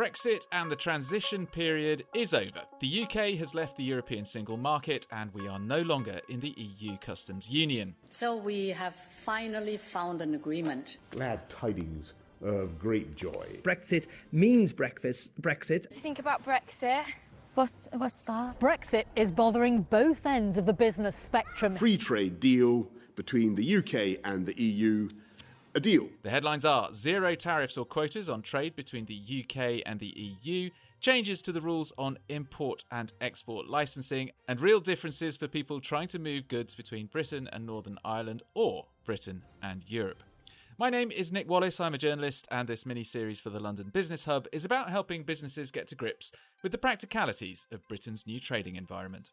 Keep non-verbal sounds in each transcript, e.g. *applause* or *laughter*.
Brexit and the transition period is over. The UK has left the European single market and we are no longer in the EU customs union. So we have finally found an agreement. Glad tidings of great joy. Brexit means breakfast. Brexit. What do you think about Brexit? What, what's that? Brexit is bothering both ends of the business spectrum. Free trade deal between the UK and the EU. A deal. The headlines are zero tariffs or quotas on trade between the UK and the EU, changes to the rules on import and export licensing, and real differences for people trying to move goods between Britain and Northern Ireland or Britain and Europe. My name is Nick Wallace. I'm a journalist, and this mini series for the London Business Hub is about helping businesses get to grips with the practicalities of Britain's new trading environment.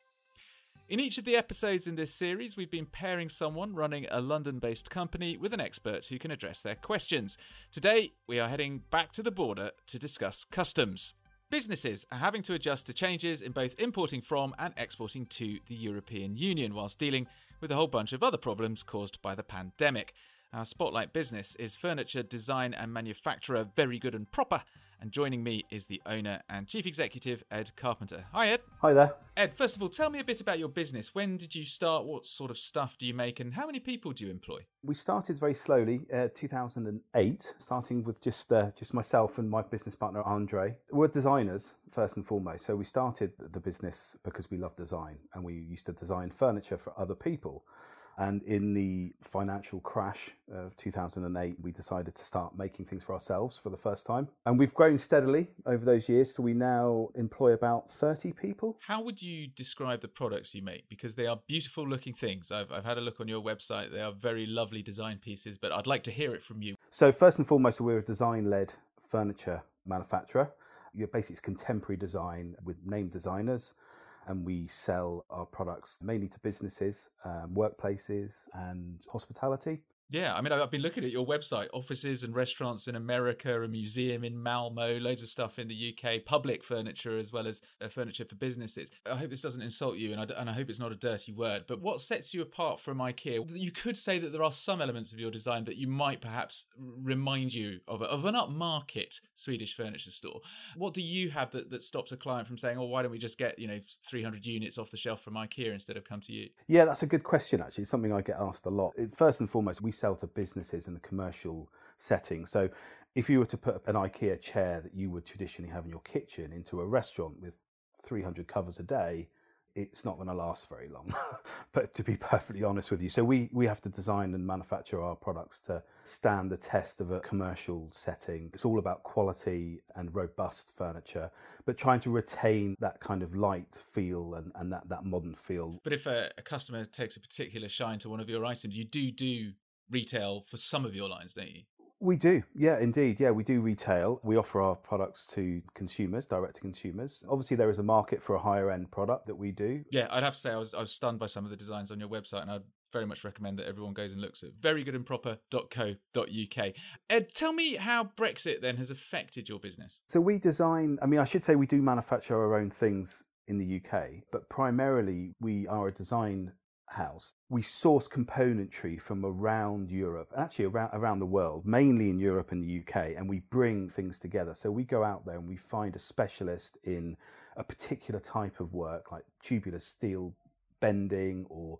In each of the episodes in this series, we've been pairing someone running a London based company with an expert who can address their questions. Today, we are heading back to the border to discuss customs. Businesses are having to adjust to changes in both importing from and exporting to the European Union whilst dealing with a whole bunch of other problems caused by the pandemic. Our spotlight business is furniture design and manufacturer Very Good and Proper, and joining me is the owner and chief executive, Ed Carpenter. Hi, Ed. Hi there. Ed, first of all, tell me a bit about your business. When did you start? What sort of stuff do you make? And how many people do you employ? We started very slowly, uh, 2008, starting with just uh, just myself and my business partner Andre. We're designers first and foremost, so we started the business because we love design and we used to design furniture for other people. And in the financial crash of 2008, we decided to start making things for ourselves for the first time. And we've grown steadily over those years. So we now employ about 30 people. How would you describe the products you make? Because they are beautiful looking things. I've, I've had a look on your website. They are very lovely design pieces, but I'd like to hear it from you. So, first and foremost, we're a design led furniture manufacturer. Your basically it's contemporary design with named designers and we sell our products mainly to businesses, um, workplaces, and hospitality. Yeah, I mean, I've been looking at your website, offices and restaurants in America, a museum in Malmo, loads of stuff in the UK, public furniture as well as uh, furniture for businesses. I hope this doesn't insult you, and I, and I hope it's not a dirty word, but what sets you apart from IKEA? You could say that there are some elements of your design that you might perhaps remind you of, of an upmarket Swedish furniture store. What do you have that, that stops a client from saying, oh, why don't we just get, you know, 300 units off the shelf from IKEA instead of come to you? Yeah, that's a good question, actually. It's something I get asked a lot. First and foremost, we sell to businesses in the commercial setting. So if you were to put an IKEA chair that you would traditionally have in your kitchen into a restaurant with 300 covers a day, it's not going to last very long. *laughs* but to be perfectly honest with you, so we, we have to design and manufacture our products to stand the test of a commercial setting. It's all about quality and robust furniture, but trying to retain that kind of light feel and, and that, that modern feel. But if a, a customer takes a particular shine to one of your items, you do do retail for some of your lines, don't you? We do, yeah, indeed. Yeah, we do retail. We offer our products to consumers, direct to consumers. Obviously, there is a market for a higher end product that we do. Yeah, I'd have to say I was, I was stunned by some of the designs on your website, and I'd very much recommend that everyone goes and looks at verygoodandproper.co.uk. Ed, tell me how Brexit then has affected your business. So, we design, I mean, I should say we do manufacture our own things in the UK, but primarily we are a design house. We source componentry from around Europe, actually around, around the world, mainly in Europe and the UK, and we bring things together. So we go out there and we find a specialist in a particular type of work, like tubular steel bending or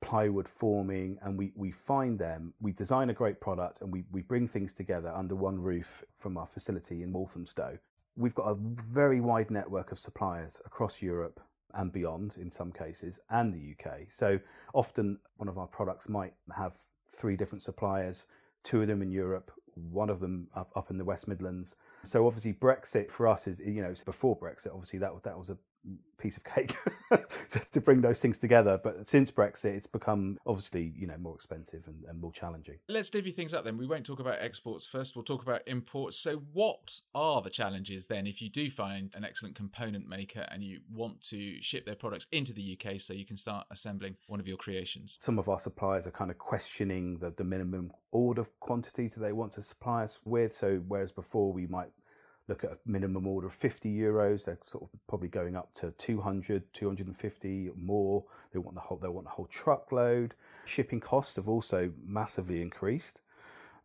plywood forming, and we, we find them, we design a great product, and we, we bring things together under one roof from our facility in Walthamstow. We've got a very wide network of suppliers across Europe and beyond in some cases, and the UK. So often one of our products might have three different suppliers, two of them in Europe, one of them up, up in the West Midlands. So obviously Brexit for us is, you know, before Brexit, obviously that that was a piece of cake *laughs* to, to, bring those things together. But since Brexit, it's become obviously you know more expensive and, and, more challenging. Let's divvy things up then. We won't talk about exports first. We'll talk about imports. So, what are the challenges then if you do find an excellent component maker and you want to ship their products into the UK so you can start assembling one of your creations? Some of our suppliers are kind of questioning the, the minimum order quantities that they want to supply us with. So, whereas before we might look at a minimum order of 50 euros. They're sort of probably going up to 200, 250 more. They want the whole, they want the whole truckload. Shipping costs have also massively increased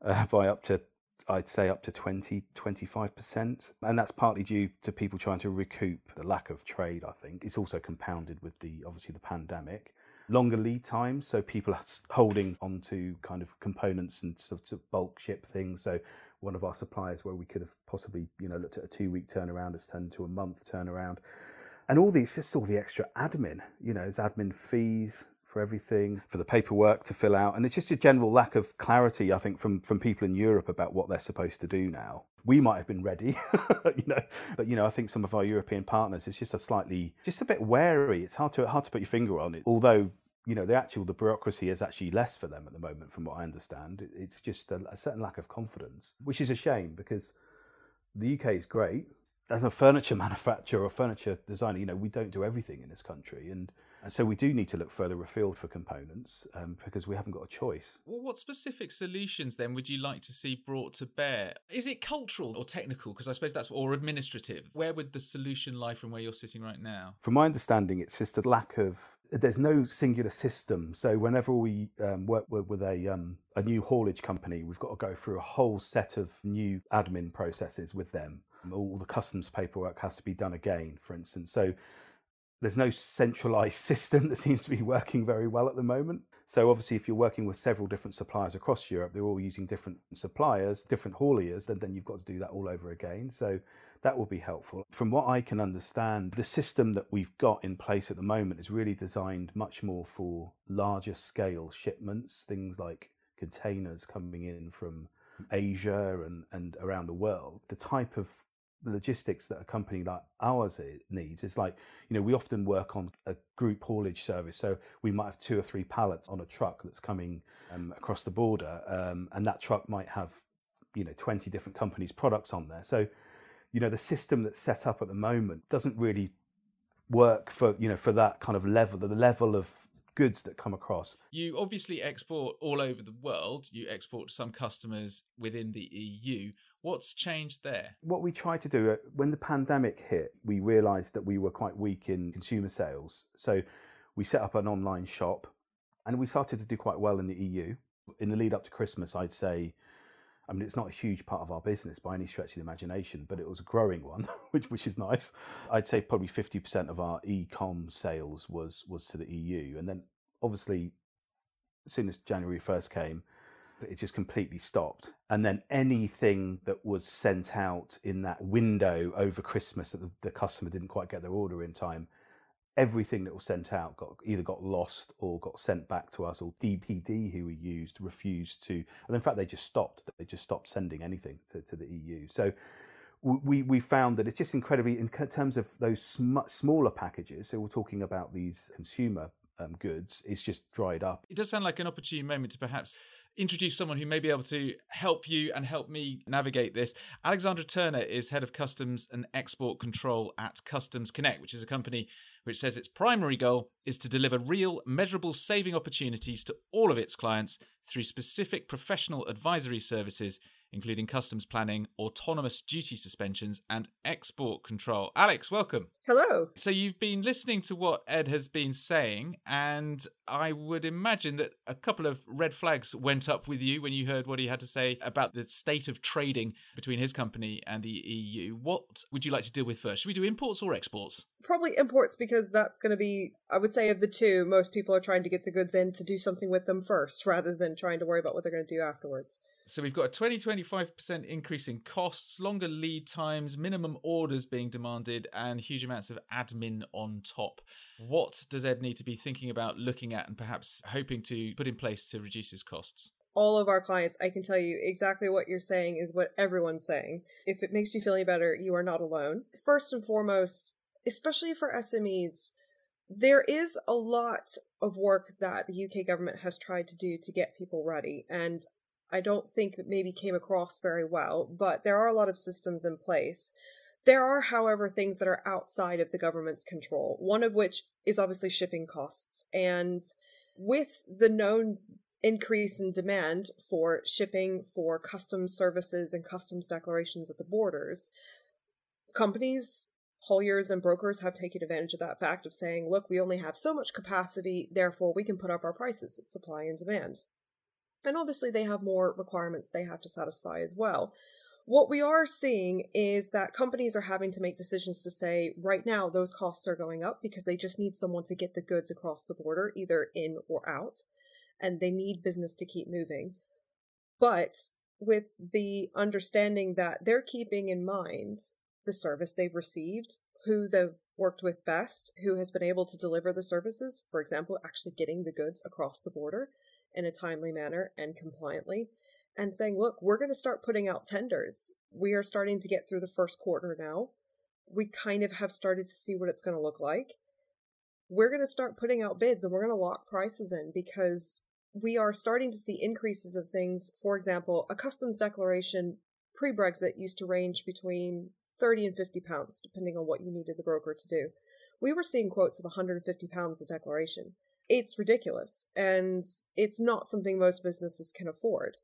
uh, *laughs* by up to I'd say up to 20, 25%. And that's partly due to people trying to recoup the lack of trade, I think. It's also compounded with the obviously the pandemic. Longer lead times, so people are holding onto kind of components and sort of bulk ship things. So one of our suppliers where we could have possibly, you know, looked at a two week turnaround, it's turned into a month turnaround. And all these, just all the extra admin, you know, there's admin fees, for everything, for the paperwork to fill out. And it's just a general lack of clarity, I think, from, from people in Europe about what they're supposed to do now. We might have been ready, *laughs* you know, but you know, I think some of our European partners, it's just a slightly, just a bit wary. It's hard to hard to put your finger on it. Although you know the actual the bureaucracy is actually less for them at the moment from what i understand it's just a, a, certain lack of confidence which is a shame because the uk is great as a furniture *laughs* manufacturer or furniture designer you know we don't do everything in this country and and so we do need to look further afield for components um, because we haven't got a choice. Well, what specific solutions then would you like to see brought to bear? Is it cultural or technical? Because I suppose that's or administrative. Where would the solution lie from where you're sitting right now? From my understanding, it's just a lack of there's no singular system. So whenever we um, work with, with a um, a new haulage company, we've got to go through a whole set of new admin processes with them. All the customs paperwork has to be done again, for instance. So there's no centralized *laughs* system that seems to be working very well at the moment. So obviously, if you're working with several different suppliers across Europe, they're all using different suppliers, different hauliers, then, then you've got to do that all over again. So that will be helpful. From what I can understand, the system that we've got in place at the moment is really designed much more for larger scale shipments, things like containers coming in from Asia and, and around the world. The type of logistics that a company like ours needs. is like, you know, we often work on a group haulage service. So we might have two or three pallets on a truck that's coming um, across the border. Um, and that truck might have, you know, 20 different companies' products on there. So, you know, the system that's set up at the moment doesn't really work for, you know, for that kind of level, the level of goods that come across. You obviously export all over the world. You export to some customers within the EU. What's changed there? What we tried to do uh, when the pandemic hit, we realized that we were quite weak in consumer sales. So we set up an online shop and we started to do quite well in the EU. In the lead up to Christmas, I'd say, I mean, it's not a huge part of our business by any stretch of the imagination, but it was a growing one, *laughs* which which is nice. I'd say probably fifty percent of our e-com sales was was to the EU, and then obviously, as soon as January first came, it just completely stopped. And then anything that was sent out in that window over Christmas that the, the, customer didn't quite get their order in time, everything that was sent out got either got lost or got sent back to us, or DPD, who we used, refused to. And in fact, they just stopped. They just stopped sending anything to, to the EU. So we we found that it's just incredibly in terms of those sm- smaller packages. So we're talking about these consumer um, goods, it's just dried up. It does sound like an opportune moment to perhaps introduce someone who may be able to help you and help me navigate this. Alexandra Turner is head of customs and export control at Customs Connect, which is a company which says its primary goal is to deliver real, measurable saving opportunities to all of its clients through specific professional advisory services including customs planning, autonomous duty suspensions, and export control. Alex, welcome. Hello. So, you've been listening to what Ed has been saying, and I would imagine that a couple of red flags went up with you when you heard what he had to say about the state of trading between his company and the EU. What would you like to deal with first? Should we do imports or exports? Probably imports because that's going to be, I would say, of the two, most people are trying to get the goods in to do something with them first rather than trying to worry about what they're going to do afterwards. So we've got a 20 25% increase in costs, longer lead times, minimum orders being demanded, and huge amounts of admin on top. What does Ed need to be thinking about, looking at, and perhaps hoping to put in place to reduce his costs? all of our clients, I can tell you exactly what you're saying is what everyone's saying. If it makes you feel any better, you are not alone. First and foremost, especially for SMEs, there is a lot of work that the UK government has tried to do to get people ready. And I don't think it maybe came across very well, but there are a lot of systems in place. There are, however, things that are outside of the government's control, one of which is obviously shipping costs. And with the known increase in demand for shipping, for customs services, and customs declarations at the borders, companies, hauliers, and brokers have taken advantage of that fact of saying, look, we only have so much capacity, therefore we can put up our prices. It's supply and demand. And obviously, they have more requirements they have to satisfy as well. What we are seeing is that companies are having to make decisions to say, right now, those costs are going up because they just need someone to get the goods across the border, either in or out, and they need business to keep moving. But with the understanding that they're keeping in mind the service they've received, who they've worked with best, who has been able to deliver the services, for example, actually getting the goods across the border in a timely manner and compliantly, and saying, look, we're going to start putting out tenders. We are starting to get through the first quarter now. We kind of have started to see what it's going to look like. We're going to start putting out bids and we're going to lock prices in because we are starting to see increases of things. For example, a customs declaration pre Brexit used to range between 30 and 50 pounds, depending on what you needed the broker to do. We were seeing quotes of 150 pounds a declaration. It's ridiculous, and it's not something most businesses can afford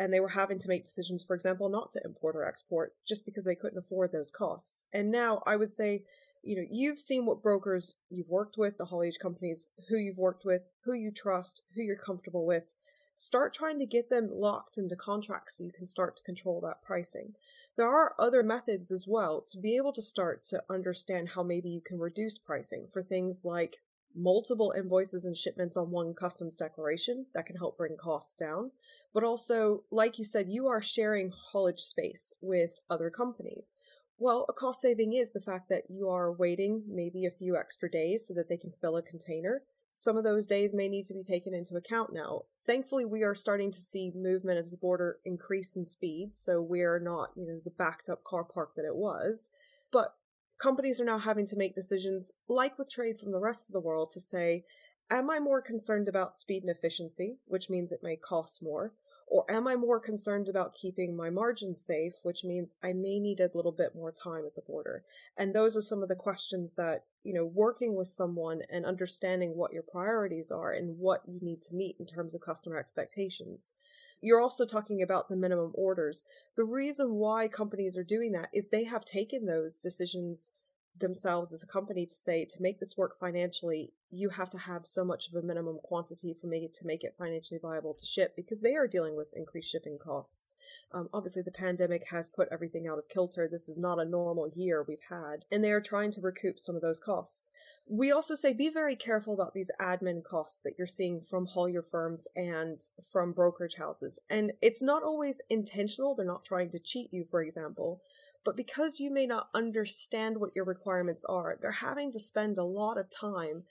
and they were having to make decisions, for example, not to import or export just because they couldn't afford those costs. And now I would say, you know, you've seen what brokers you've worked with, the haulage companies, who you've worked with, who you trust, who you're comfortable with. Start trying to get them locked into contracts so you can start to control that pricing. There are other methods as well to be able to start to understand how maybe you can reduce pricing for things like multiple invoices and shipments on one customs declaration that can help bring costs down. But also, like you said, you are sharing haulage space with other companies. Well, a cost saving is the fact that you are waiting maybe a few extra days so that they can fill a container. Some of those days may need to be taken into account now. Thankfully, we are starting to see movement at the border increase in speed, so we are not, you know, the backed up car park that it was. But companies are now having to make decisions, like with trade from the rest of the world, to say, am I more concerned about speed and efficiency, which means it may cost more, or am I more concerned about keeping my margins safe, which means I may need a little bit more time at the border? And those are some of the questions that, you know, working with someone and understanding what your priorities are and what you need to meet in terms of customer expectations. You're also talking about the minimum orders. The reason why companies are doing that is they have taken those decisions themselves as a company to say to make this work financially you have to have so much of a minimum quantity for me to make it financially viable to ship because they are dealing with increased shipping costs. Um, obviously the pandemic has put everything out of kilter. This is not a normal year we've had and they are trying to recoup some of those costs. We also say be very careful about these admin costs that you're seeing from haulier firms and from brokerage houses. And it's not always intentional. They're not trying to cheat you for example. But because you may not understand what your requirements are, they're having to spend a lot of time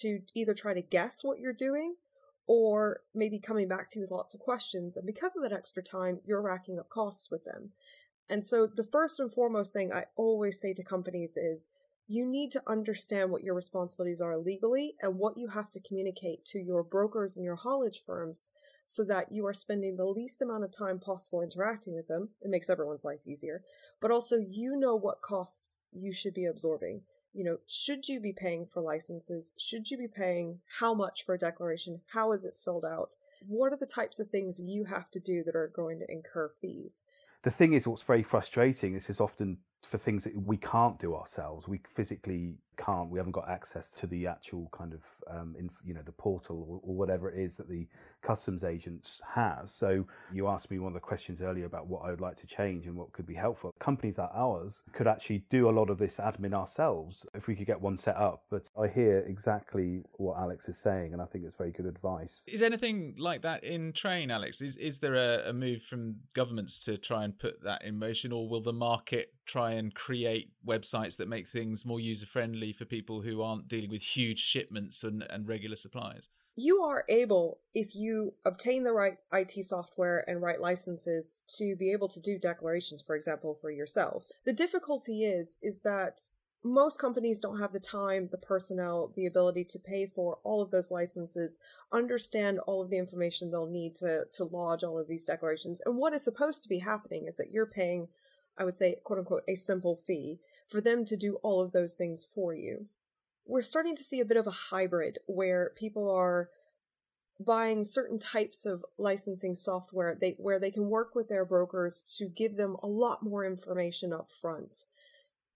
to either try to guess what you're doing or maybe coming back to you with lots of questions. And because of that extra time, you're racking up costs with them. And so the first and foremost thing I always say to companies is you need to understand what your responsibilities are legally and what you have to communicate to your brokers and your haulage firms so that you are spending the least amount of time possible interacting with them. It makes everyone's life easier. But also, you know what costs you should be absorbing. You know, should you be paying for licenses? Should you be paying how much for a declaration? How is it filled out? What are the types of things you have to do that are going to incur fees? The thing is, what's very frustrating, this is often for things that we can't do ourselves. We physically can't. We haven't got access to the actual kind of, um, in, you know, the portal or, or, whatever it is that the customs agents have. So you asked me one of the questions earlier about what I would like to change and what could be helpful. Companies like ours could actually do a lot of this admin ourselves if we could get one set up. But I hear exactly what Alex is saying, and I think it's very good advice. Is anything like that in train, Alex? Is is there a, a move from governments to try and put that in motion, or will the market try and create websites that make things more user friendly for people who aren't dealing with huge shipments and, and regular supplies? You are able, if you obtain the right IT software and right licenses, to be able to do declarations, for example, for yourself. The difficulty is, is that most companies don't have the time, the personnel, the ability to pay for all of those licenses, understand all of the information they'll need to, to lodge all of these declarations. And what is supposed to be happening is that you're paying I would say, quote unquote, a simple fee for them to do all of those things for you. We're starting to see a bit of a hybrid where people are buying certain types of licensing software they, where they can work with their brokers to give them a lot more information up front.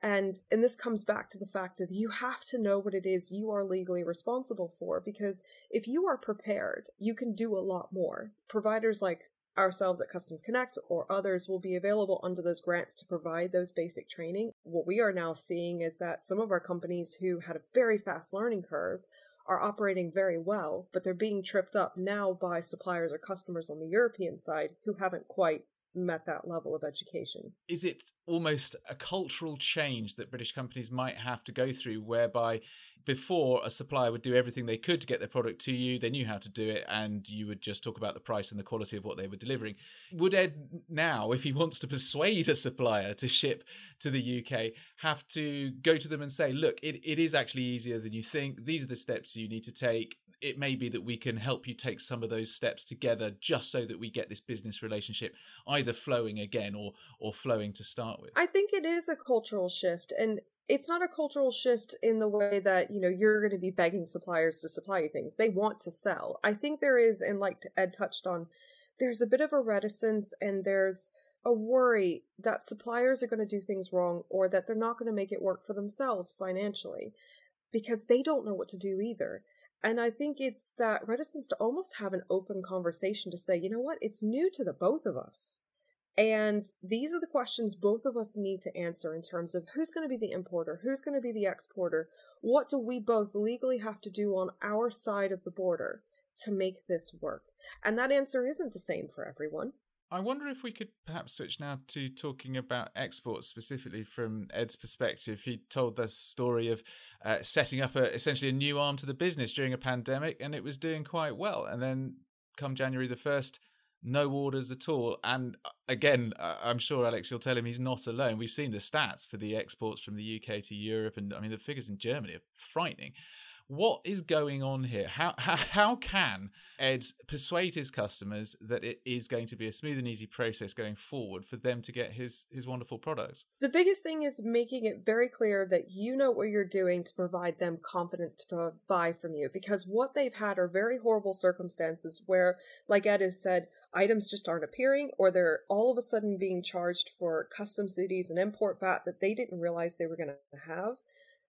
And and this comes back to the fact of you have to know what it is you are legally responsible for because if you are prepared, you can do a lot more. Providers like ourselves at Customs Connect or others will be available under those grants to provide those basic training. What we are now seeing is that some of our companies who had a very fast learning curve are operating very well, but they're being tripped up now by suppliers or customers on the European side who haven't quite met that level of education. Is it almost a cultural change that British companies might have to go through whereby before a supplier would do everything they could to get their product to you, they knew how to do it, and you would just talk about the price and the quality of what they were delivering. Would Ed now, if he wants to persuade a supplier to ship to the UK, have to go to them and say, look, it, it is actually easier than you think. These are the steps you need to take. It may be that we can help you take some of those steps together just so that we get this business relationship either flowing again or or flowing to start with. I think it is a cultural shift and it's not a cultural shift in the way that you know you're going to be begging suppliers to supply you things. They want to sell. I think there is and like ed touched on there's a bit of a reticence and there's a worry that suppliers are going to do things wrong or that they're not going to make it work for themselves financially because they don't know what to do either. And i think it's that reticence to almost have an open conversation to say you know what? It's new to the both of us and these are the questions both of us need to answer in terms of who's going to be the importer, who's going to be the exporter, what do we both legally have to do on our side of the border to make this work? And that answer isn't the same for everyone. I wonder if we could perhaps switch now to talking about exports specifically from Ed's perspective. He told the story of uh, setting up a, essentially a new arm to the business during a pandemic, and it was doing quite well. And then come January the 1st, no orders at all. And uh, again, I'm sure Alex, you'll tell him he's not alone. We've seen the stats for the exports from the UK to Europe, and I mean the figures in Germany are frightening. What is going on here? How, how can Ed persuade his customers that it is going to be a smooth and easy process going forward for them to get his his wonderful product? The biggest thing is making it very clear that you know what you're doing to provide them confidence to buy from you because what they've had are very horrible circumstances where like Ed has said items just aren't appearing or they're all of a sudden being charged for customs duties and import VAT that they didn't realize they were going to have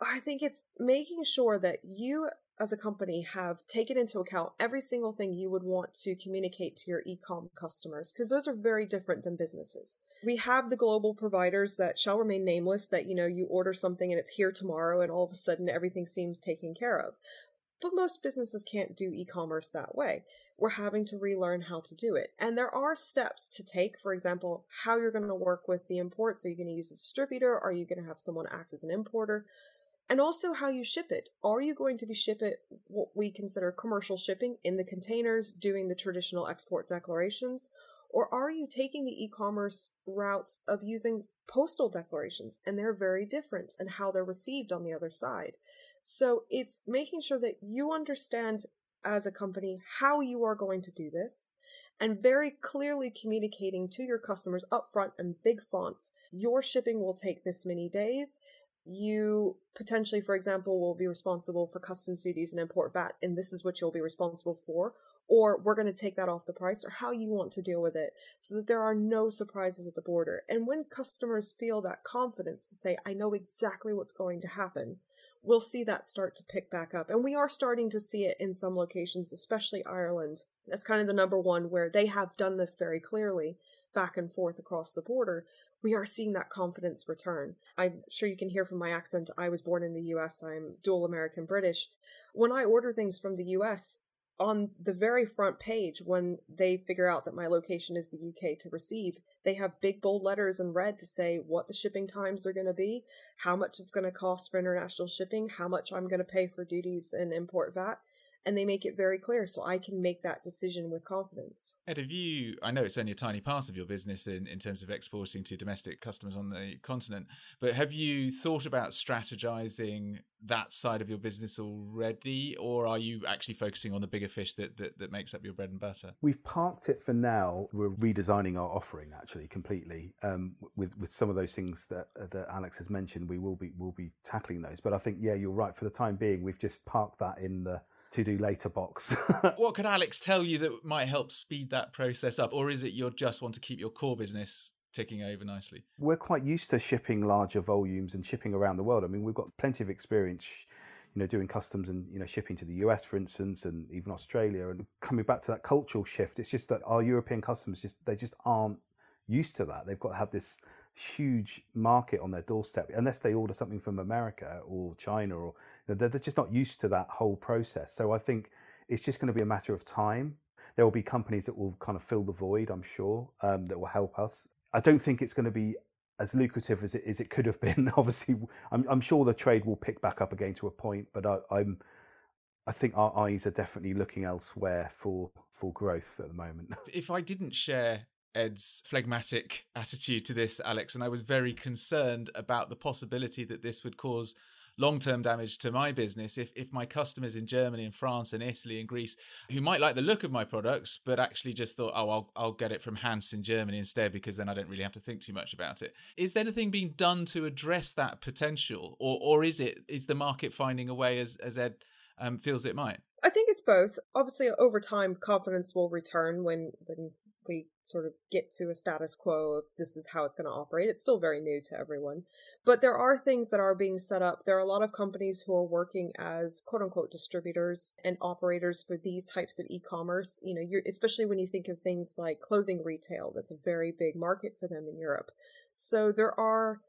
I think it's making sure that you as a company have taken into account every single thing you would want to communicate to your e-com customers because those are very different than businesses. We have the global providers that shall remain nameless that you know you order something and it's here tomorrow and all of a sudden everything seems taken care of. But most businesses can't do e-commerce that way. We're having to relearn how to do it. And there are steps to take, for example, how you're going to work with the imports. Are you going to use a distributor? Are you going to have someone act as an importer? And also how you ship it. Are you going to be ship it what we consider commercial shipping in the containers, doing the traditional export declarations, or are you taking the e-commerce route of using postal declarations and they're very different and how they're received on the other side. So it's making sure that you understand as a company how you are going to do this and very clearly communicating to your customers upfront in big fonts your shipping will take this many days you potentially, for example, will be responsible for customs duties and import VAT, and this is what you'll be responsible for, or we're going to take that off the price, or how you want to deal with it, so that there are no surprises at the border. And when customers feel that confidence to say, I know exactly what's going to happen, we'll see that start to pick back up. And we are starting to see it in some locations, especially Ireland. That's kind of the number one where they have done this very clearly back and forth across the border, we are seeing that confidence return. I'm sure you can hear from my accent. I was born in the US, I'm dual American British. When I order things from the US, on the very front page, when they figure out that my location is the UK to receive, they have big bold letters in red to say what the shipping times are going to be, how much it's going to cost for international shipping, how much I'm going to pay for duties and import VAT and they make it very clear so I can make that decision with confidence. Ed, have you, I know it's only a tiny part of your business in, in terms of exporting to domestic customers on the continent, but have you thought about strategizing that side of your business already, or are you actually focusing on the bigger fish that, that, that makes up your bread and butter? We've parked it for now. We're redesigning our offering actually completely um, with, with some of those things that, that Alex has mentioned. We will be, will be tackling those. But I think, yeah, you're right. For the time being, we've just parked that in the to do later box. *laughs* what could Alex tell you that might help speed that process up? Or is it you just want to keep your core business ticking over nicely. We're quite used to shipping larger volumes and shipping around the world. I mean, we've got plenty of experience you know, doing customs and you know shipping to the US, for instance, and even Australia. And coming back to that cultural shift, it's just that our European customs just they just aren't used to that. They've got to have this huge market on their doorstep unless they order something from America or China or they're, just not used to that whole process. So I think it's just going to be a matter of time. There will be companies that will kind of fill the void, I'm sure, um, that will help us. I don't think it's going to be as lucrative as it, as it could have been. *laughs* Obviously, I'm, I'm sure the trade will pick back up again to a point, but I, I'm I think our eyes are definitely looking elsewhere for for growth at the moment. *laughs* If I didn't share Ed's phlegmatic attitude to this, Alex, and I was very concerned about the possibility that this would cause long term damage to my business if, if my customers in Germany and France and Italy and Greece who might like the look of my products but actually just thought, oh, I'll, I'll get it from Hans in Germany instead because then I don't really have to think too much about it. Is there anything being done to address that potential or, or is it is the market finding a way as, as Ed um, feels it might? I think it's both. Obviously, over time, confidence will return when when we sort of get to a status quo of this is how it's going to operate. It's still very new to everyone. But there are things that are being set up. There are a lot of companies who are working as quote unquote distributors and operators for these types of e-commerce. You know, especially when you think of things like clothing retail, that's a very big market for them in Europe. So there are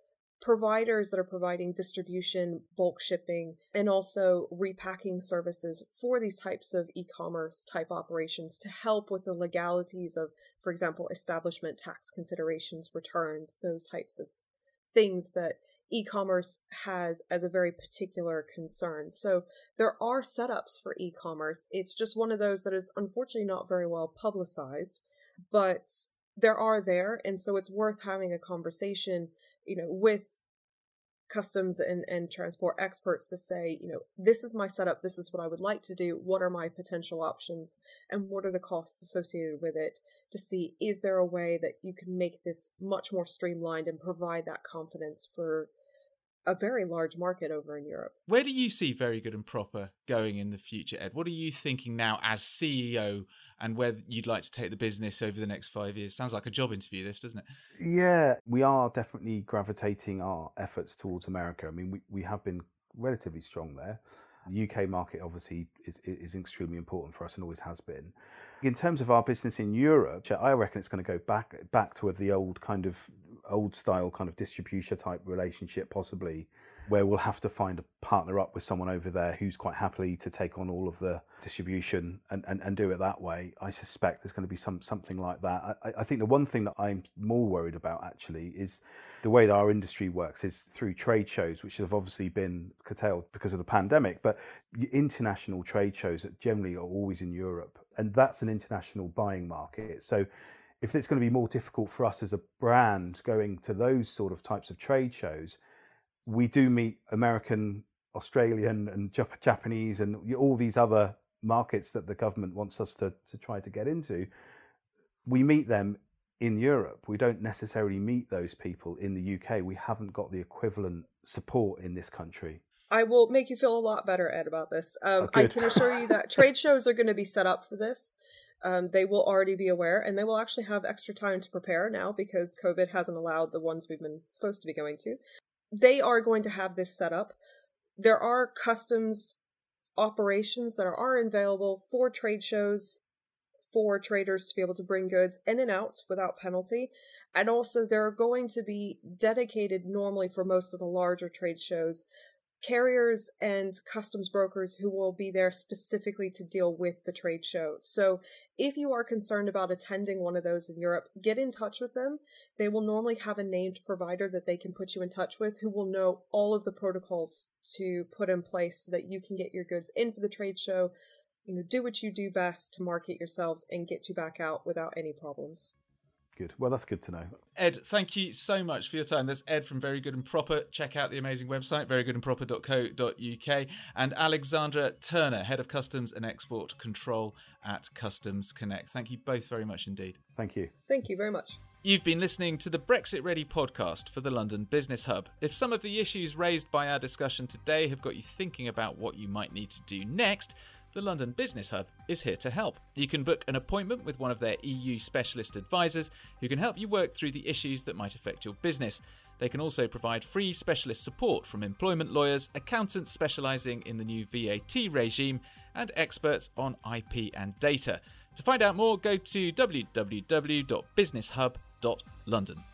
providers that are providing distribution, bulk shipping, and also repacking services for these types of e commerce type operations to help with the legalities of, for example, establishment tax considerations, returns, those types of things that e commerce has as a very particular concern. So there are setups for e commerce. It's just one of those that is unfortunately not very well publicized, but there are there. And so it's worth having a conversation you know, with customs and, and transport experts to say, you know, this is my setup, this is what I would like to do, what are my potential options, and what are the costs associated with it to see is there a way that you can make this much more streamlined and provide that confidence for a very large market over in Europe. Where do you see Very Good and Proper going in the future, Ed? What are you thinking now as CEO and where you'd like to take the business over the next five years? Sounds like a job interview, this, doesn't it? Yeah, we are definitely gravitating our efforts towards America. I mean, we, we have been relatively strong there. The UK market obviously is, is extremely important for us and always has been. In terms of our business in Europe, I reckon it's going to go back back to the old kind of old style kind of distributor type relationship, possibly, where we'll have to find a partner up with someone over there who's quite happily to take on all of the distribution and, and, and do it that way. I suspect there's going to be some something like that. I, I think the one thing that I'm more worried about actually is the way that our industry works is through trade shows, which have obviously been curtailed because of the pandemic, but international trade shows that generally are always in Europe. And that's an international buying market. So if it's going to be more difficult for us as a brand going to those sort of types of trade shows, we do meet American, Australian, and Jap- Japanese, and all these other markets that the government wants us to, to try to get into. We meet them in Europe. We don't necessarily meet those people in the UK. We haven't got the equivalent support in this country. I will make you feel a lot better, Ed, about this. Um, oh, I can assure you that *laughs* trade shows are going to be set up for this um, they will already be aware and they will actually have extra time to prepare now because COVID hasn't allowed the ones we've been supposed to be going to. They are going to have this set up. There are customs operations that are available for trade shows for traders to be able to bring goods in and out without penalty. And also, there are going to be dedicated normally for most of the larger trade shows carriers and customs brokers who will be there specifically to deal with the trade show. So if you are concerned about attending one of those in Europe, get in touch with them. They will normally have a named provider that they can put you in touch with who will know all of the protocols to put in place so that you can get your goods in for the trade show. You know, do what you do best to market yourselves and get you back out without any problems. Good. Well, that's good to know. Ed, thank you so much for your time. That's Ed from Very Good and Proper. Check out the amazing website, verygoodandproper.co.uk. And Alexandra Turner, Head of Customs and Export Control at Customs Connect. Thank you both very much indeed. Thank you. Thank you very much. You've been listening to the Brexit Ready podcast for the London Business Hub. If some of the issues raised by our discussion today have got you thinking about what you might need to do next, the London Business Hub is here to help. You can book an appointment with one of their EU specialist advisors who can help you work through the issues that might affect your business. They can also provide free specialist support from employment lawyers, accountants specialising in the new VAT regime, and experts on IP and data. To find out more, go to www.businesshub.london.